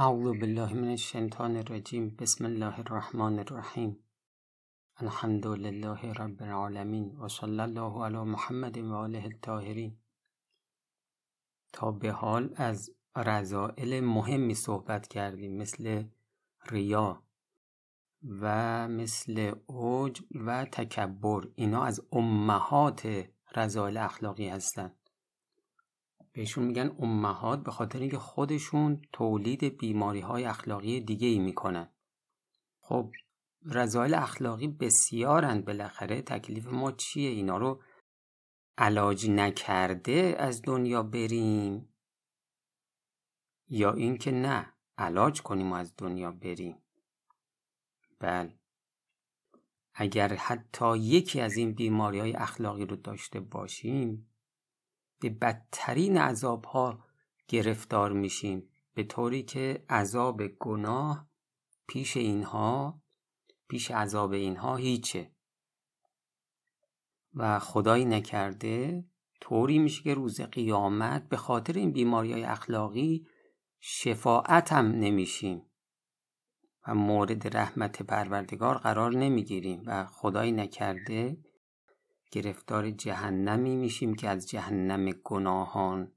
اعوذ بالله من الشیطان الرجیم بسم الله الرحمن الرحیم الحمد لله رب العالمین و صلی الله علی محمد و آله الطاهرین تا به حال از رضائل مهمی صحبت کردیم مثل ریا و مثل اوج و تکبر. اینا از امهات رضایل اخلاقی هستند بهشون میگن امهات به خاطر اینکه خودشون تولید بیماری های اخلاقی دیگه ای می‌کنن. خب رضایل اخلاقی بسیارند بالاخره. تکلیف ما چیه؟ اینا رو علاج نکرده از دنیا بریم؟ یا اینکه نه علاج کنیم و از دنیا بریم؟ بله. اگر حتی یکی از این بیماری های اخلاقی رو داشته باشیم به بدترین عذاب ها گرفتار میشیم به طوری که عذاب گناه پیش اینها پیش عذاب اینها هیچه. و خدایی نکرده طوری میشه که روز قیامت به خاطر این بیماری های اخلاقی شفاعت هم نمیشیم و مورد رحمت پروردگار قرار نمی‌گیریم. و خدایی نکرده گرفتار جهنمی میشیم که از جهنم گناهان.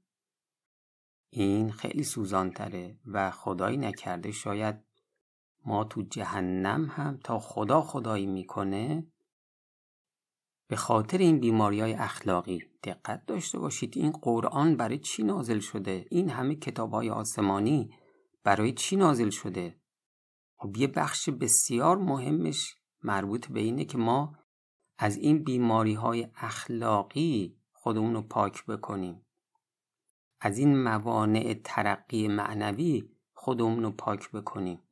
این خیلی سوزانتره و خدایی نکرده شاید ما تو جهنم هم تا خدا خدایی می‌کنه. به خاطر این بیماری های اخلاقی دقت داشته باشید. این قرآن برای چی نازل شده؟ این همه کتاب های آسمانی برای چی نازل شده؟ خب یه بخش بسیار مهمش مربوط به اینه که ما از این بیماری های اخلاقی خودمون رو پاک بکنیم. از این موانع ترقی معنوی خودمون رو پاک بکنیم.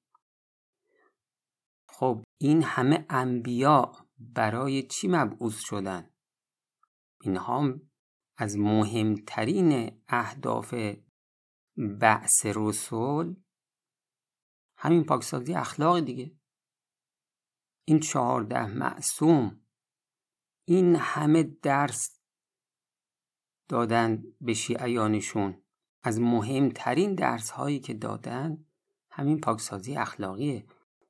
خب این همه انبیا برای چی مبعوث شدن؟ اینها از مهمترین اهداف بعث رسول همین پاکسازی اخلاق دیگه. این چهارده معصوم این همه درس دادن به شیعیانشون. از مهمترین درس هایی که دادن همین پاکسازی اخلاقیه.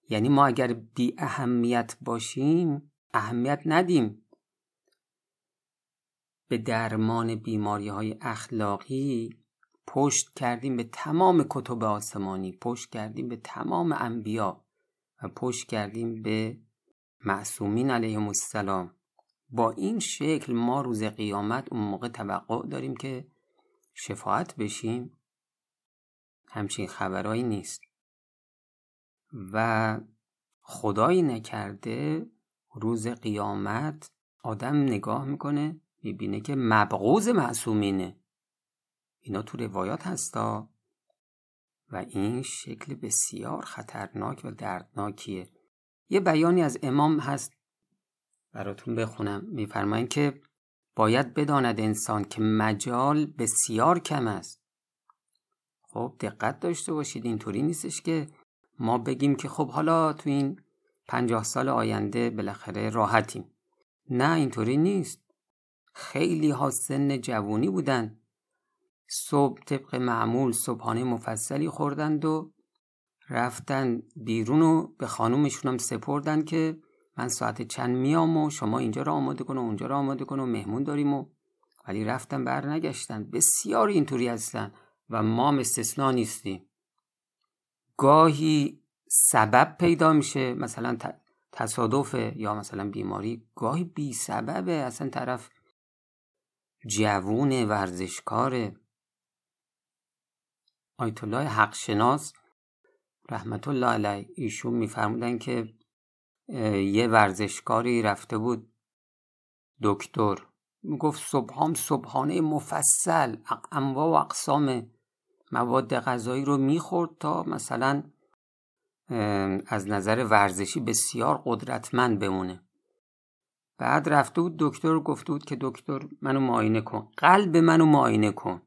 یعنی ما اگر بی اهمیت باشیم اهمیت ندیم. به درمان بیماری های اخلاقی پشت کردیم به تمام کتب آسمانی پشت کردیم به تمام انبیا و پشت کردیم به معصومین علیهم السلام. با این شکل ما روز قیامت اون موقع توقع داریم که شفاعت بشیم. همچین خبرهایی نیست. و خدایی نکرده روز قیامت آدم نگاه می‌کنه می‌بینه که مبغوز معصومینه. اینا تو روایات هستا. و این شکل بسیار خطرناک و دردناکیه. یه بیانی از امام هست براتون بخونم. میفرمایند که باید بداند انسان که مجال بسیار کم است. خب دقت داشته باشید اینطوری نیستش که ما بگیم که خب حالا تو این پنجاه سال آینده بالاخره راحتیم. نه اینطوری نیست. خیلی ها سن جوونی بودن. صبح طبق معمول صبحانه مفصلی خوردند و رفتن بیرون و به خانومشون هم سپردن که من ساعت چند میام و شما اینجا را آماده کن و اونجا را آماده کن و مهمون داریم و ولی رفتن بر نگشتن بسیار اینطوری هستن و ما استثنا نیستیم. گاهی سبب پیدا میشه مثلا تصادف یا مثلا بیماری گاهی بی سببه. اصلا طرف جوون ورزشکاره آیت الله حق شناس رحمت الله علیه ایشون میفرمودن که یه ورزشکاری رفته بود. دکتر. می‌گفت صبحام صبحانه مفصل انواع و اقسام مواد غذایی رو می‌خورد تا مثلا از نظر ورزشی بسیار قدرتمند بمونه. بعد رفته بود دکتر گفته بود که دکتر منو معاینه کن. قلب منو معاینه کن.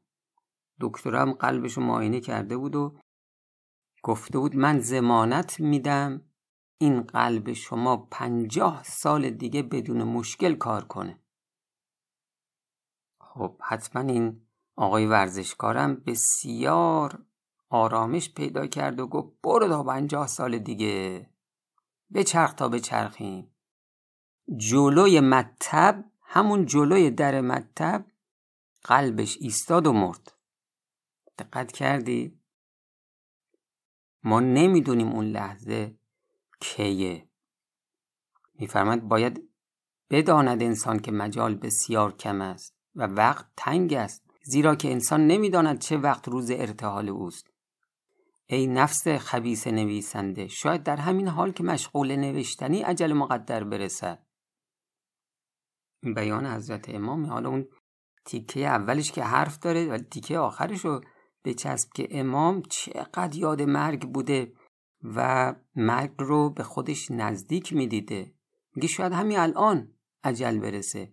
دکترم قلبشو معاینه کرده بود و گفته بود من زمانت میدم این قلب شما پنجاه سال دیگه بدون مشکل کار کنه. خب حتما این آقای ورزشکارم بسیار آرامش پیدا کرد و گفت برو تا پنجاه سال دیگه. بچرخ تا بچرخیم. جلوی مطب همون جلوی در مطب قلبش ایستاد و مرد. دقت کردی؟ ما نمی‌دونیم اون لحظه کیه میفرماد باید بداند انسان که مجال بسیار کم است و وقت تنگ است زیرا که انسان نمی‌داند چه وقت روز ارتحال اوست. ای نفس خبیس نویسنده شاید در همین حال که مشغول نوشتنی عجل مقدر برسد. بیان حضرت امام حالا اون تیکه اولش که حرف داره ولی تیکه آخرش رو بچسب که امام چقدر یاد مرگ بوده. و مرگ رو به خودش نزدیک می‌دیده. میگه شاید همین الان عجل برسه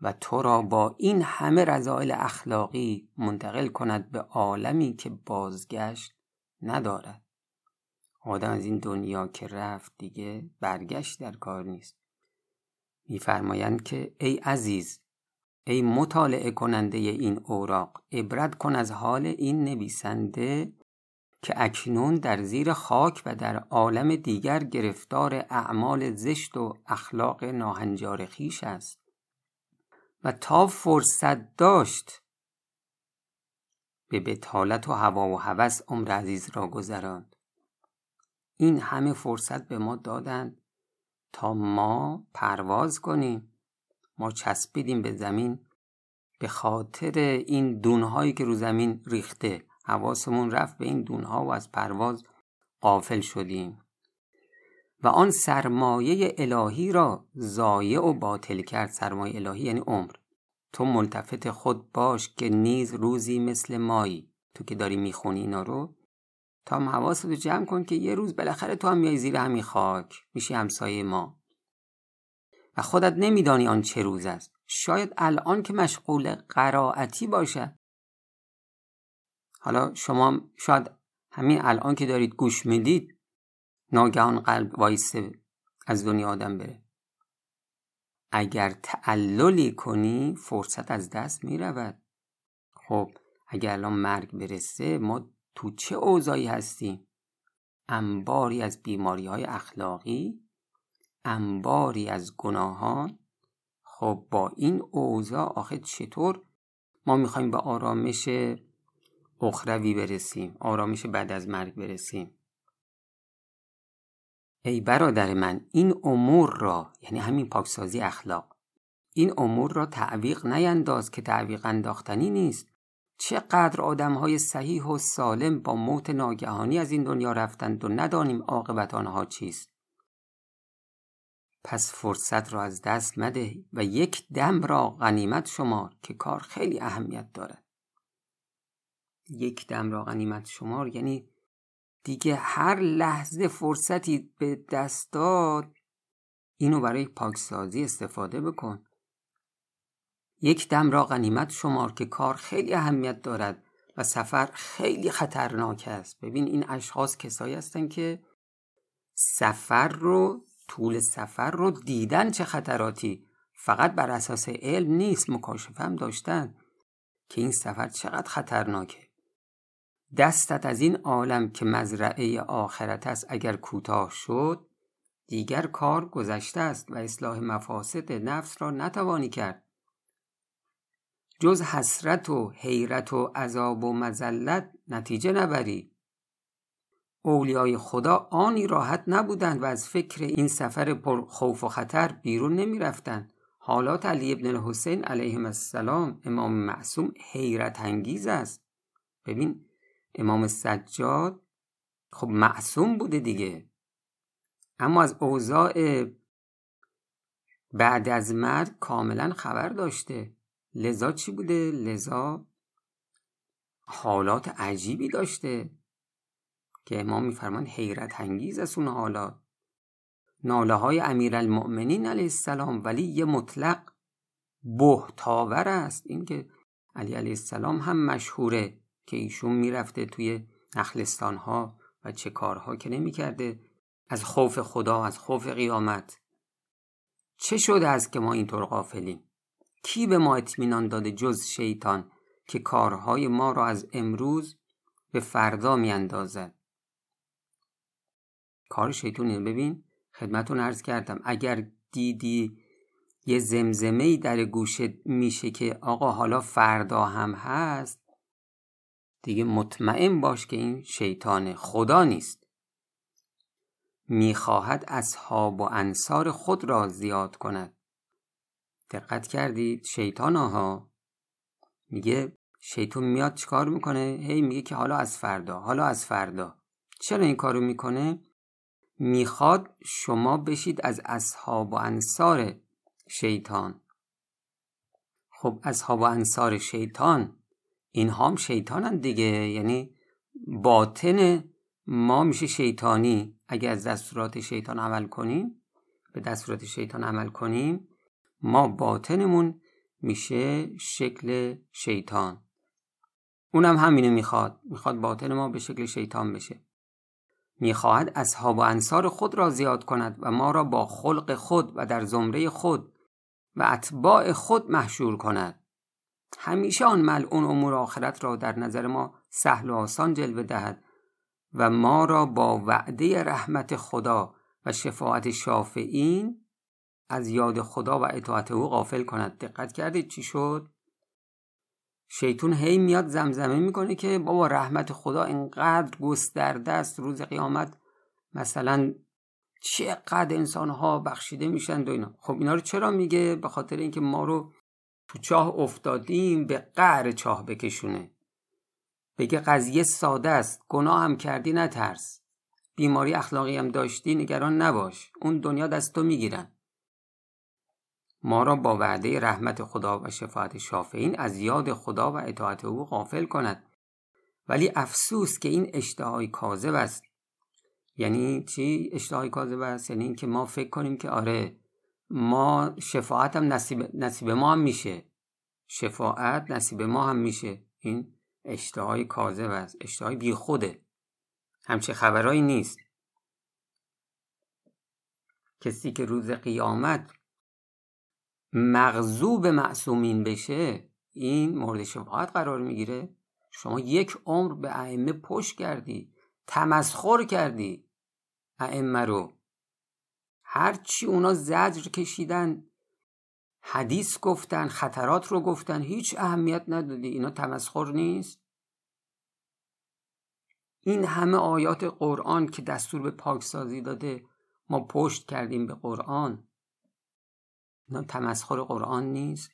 و تو را با این همه رضایل اخلاقی منتقل کند به عالمی که بازگشت ندارد. آدم از این دنیا که رفت دیگه برگشت در کار نیست. میفرمایند که ای عزیز ای مطالعه کننده این اوراق عبرت کن از حال این نویسنده که اکنون در زیر خاک و در عالم دیگر گرفتار اعمال زشت و اخلاق ناهنجار خیش است. و تا فرصت داشت به بتالت و هوا و هوس عمر عزیز را گذراند. این همه فرصت به ما دادند تا ما پرواز کنیم ما چسبیدیم به زمین به خاطر این دونهایی که رو زمین ریخته. حواسمون رفت به این دونها و از پرواز قافل شدیم. و آن سرمایه الهی را ضایع و باطل کرد. سرمایه الهی یعنی عمر. تو ملتفت خود باش که نیز روزی مثل مایی. تو که داری می‌خونی اینا رو تا هم رو جمع کن که یه روز بالاخره تو هم میای زیر همین خاک. میشی همسایه ما. و خودت نمیدانی آن چه روز است. شاید الان که مشغول قرائتی باشه حالا شما شاید همین الان که دارید گوش می‌دید ناگهان قلب وایسته از دنیا آدم بره. اگر تعللی کنی فرصت از دست می رود خب اگر الان مرگ برسه ما تو چه اوضاعی هستیم؟ انباری از بیماری های اخلاقی انباری از گناهان. خب با این اوضاع آخه چطور ما می‌خوایم به آرامش اخروی برسیم. آرامش بعد از مرگ برسیم. ای برادر من این امور را یعنی همین پاکسازی اخلاق این امور را تعویق نینداز که تعویق انداختنی نیست. چقدر آدم های صحیح و سالم با موت ناگهانی از این دنیا رفتند و ندانیم عاقبت آنها چیست. پس فرصت را از دست مده و یک دم را غنیمت شمار که کار خیلی اهمیت دارد. یک دم را غنیمت شمار. یعنی دیگه هر لحظه فرصتی به دست داد اینو برای پاکسازی استفاده بکن. یک دم را غنیمت شمار که کار خیلی اهمیت دارد و سفر خیلی خطرناک است. ببین این اشخاص کسایی هستن که سفر رو طول سفر رو دیدن چه خطراتی. فقط بر اساس علم نیست مکاشفه هم داشتن که این سفر چقدر خطرناکه. دستت از این عالم که مزرعه آخرت است اگر کوتاه شد دیگر کار گذشته است و اصلاح مفاسد نفس را نتوانی کرد. جز حسرت و حیرت و عذاب و مزلت نتیجه نبری. اولیای خدا آنی راحت نبودند و از فکر این سفر پر خوف و خطر بیرون نمی رفتند. حالات علی ابن الحسین علیه السلام امام معصوم حیرت انگیز است. ببین امام سجاد خب معصوم بوده دیگه. اما از اوضاع بعد از مرگ کاملا خبر داشته. لذا چی بوده؟ لذا حالات عجیبی داشته که امام میفرمان حیرت انگیز از اون حالات. ناله های امیر المؤمنین علیه السلام ولی یه مطلق بهتاور است. اینکه علی علیه السلام هم مشهوره. که ایشون می‌رفته توی نخلستان ها و چه کارها که نمی‌کرده. از خوف خدا از خوف قیامت. چه شده است که ما اینطور غافلیم؟ کی به ما اطمینان داده جز شیطان که کارهای ما را از امروز به فردا میاندازد؟ کار شیطون اینو ببین. خدمتون عرض کردم اگر دیدی یه زمزمه در گوشت میشه که آقا حالا فردا هم هست دیگه مطمئن باش که این شیطان خدا نیست. می‌خواهد اصحاب و انصار خود را زیاد کند. دقت کردید شیطان ها میگه شیطان میاد چیکار می‌کنه؟ هی میگه که حالا از فردا حالا از فردا. چرا این کارو می‌کنه؟ می‌خواد شما بشید از اصحاب و انصار شیطان. خب اصحاب و انصار شیطان اینها هم شیطانن دیگه. یعنی باطن ما میشه شیطانی. اگه از دستورات شیطان عمل کنیم به دستورات شیطان عمل کنیم ما باطنمون میشه شکل شیطان. اونم همینه می‌خواد. می‌خواد باطن ما به شکل شیطان بشه. می‌خواهد اصحاب و انصار خود را زیاد کند و ما را با خلق خود و در زمره خود و اتباع خود محشور کند. همیشه آن ملعون امور آخرت را در نظر ما سهل و آسان جلوه دهد و ما را با وعده رحمت خدا و شفاعت شافعین از یاد خدا و اطاعت او غافل کند. دقت کردید چی شد؟ شیطون هی میاد زمزمه می‌کنه که بابا رحمت خدا اینقدر گسترده است روز قیامت. مثلا چقدر انسان ها بخشیده میشن و اینا. خب اینا رو چرا میگه؟ به خاطر اینکه ما رو تو چاه افتادیم به قعر چاه بکشونه. بگه قضیه ساده است گناه هم کردی نترس. بیماری اخلاقی هم داشتی نگران نباش. اون دنیا دست تو می‌گیرن. ما را با وعده رحمت خدا و شفاعت شافعین از یاد خدا و اطاعت او غافل کند. ولی افسوس که این اشتهای کاذب است. یعنی چی اشتهای کاذب است؟ یعنی اینکه ما فکر کنیم که آره ما شفاعت هم نصیب, نصیب ما هم میشه. شفاعت نصیب ما هم میشه. این اشتهای کاذب است. اشتهای بی خوده. همچه خبرهایی نیست. کسی که روز قیامت مغضوب معصومین بشه این مورد شفاعت قرار می‌گیره. شما یک عمر به ائمه پشت کردی تمسخر کردی ائمه رو. هرچی اونا زجر کشیدن حدیث گفتن خطرات رو گفتن هیچ اهمیت ندادی. اینا تمسخر نیست؟ این همه آیات قرآن که دستور به پاکسازی داده ما پشت کردیم به قرآن. اینا تمسخر قرآن نیست.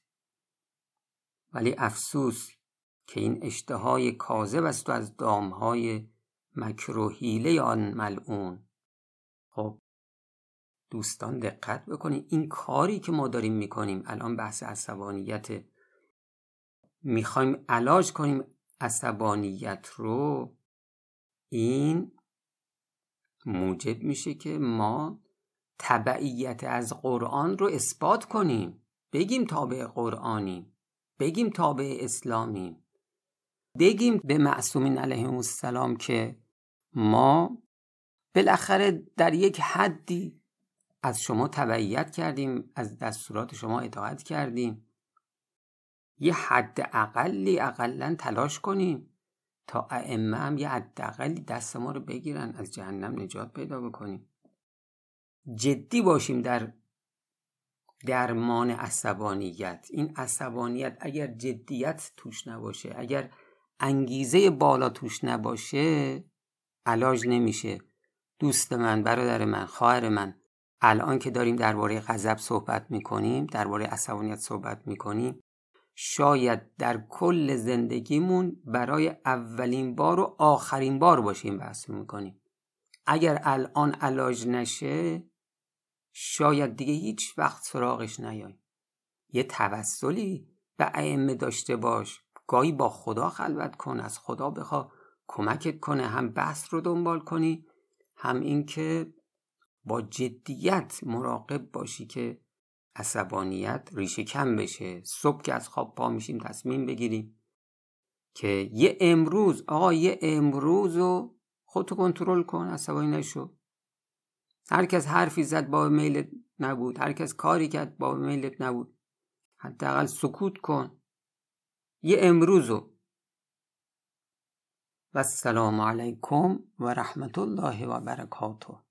ولی افسوس که این اشتهای کاذب است و از دامهای مکروهیله آن ملعون. خب دوستان دقت بکنید این کاری که ما داریم می‌کنیم الان بحث عصبانیت. می‌خوایم علاج کنیم عصبانیت رو. این موجب میشه که ما تبعیت از قرآن رو اثبات کنیم. بگیم تابع قرآنیم. بگیم تابع اسلامیم. بگیم به معصومین علیهم السلام که ما بالاخره در یک حدی از شما تبعیت کردیم از دستورات شما اطاعت کردیم. یه حد اقلی اقلا تلاش کنیم تا ائمه هم یه حد اقلی دست ما رو بگیرن از جهنم نجات پیدا بکنیم. جدی باشیم در درمان عصبانیت. این عصبانیت اگر جدیت توش نباشه اگر انگیزه بالا توش نباشه علاج نمیشه. دوست من برادر من خواهر من الان که داریم درباره غضب صحبت می‌کنیم درباره عصبانیت صحبت می‌کنیم شاید در کل زندگیمون برای اولین بار و آخرین بار باشیم بحث می‌کنیم. اگر الان علاج نشه شاید دیگه هیچ وقت سراغش نیای یه توسلی به ائمه داشته باش. گاهی با خدا خلوت کن از خدا بخوا کمکت کنه. هم بحث رو دنبال کنی هم اینکه با جدیت مراقب باشی که عصبانیت ریشه کم بشه. صبح که از خواب پا میشیم تصمیم بگیریم که یه امروز آقا یه امروز رو خودتو کنترل کن عصبانی نشو. هر کس حرفی زد با میلت نبود. هر کس کاری کرد با میلت نبود. حداقل سکوت کن. یه امروزو و السلام علیکم و رحمت الله و برکاته.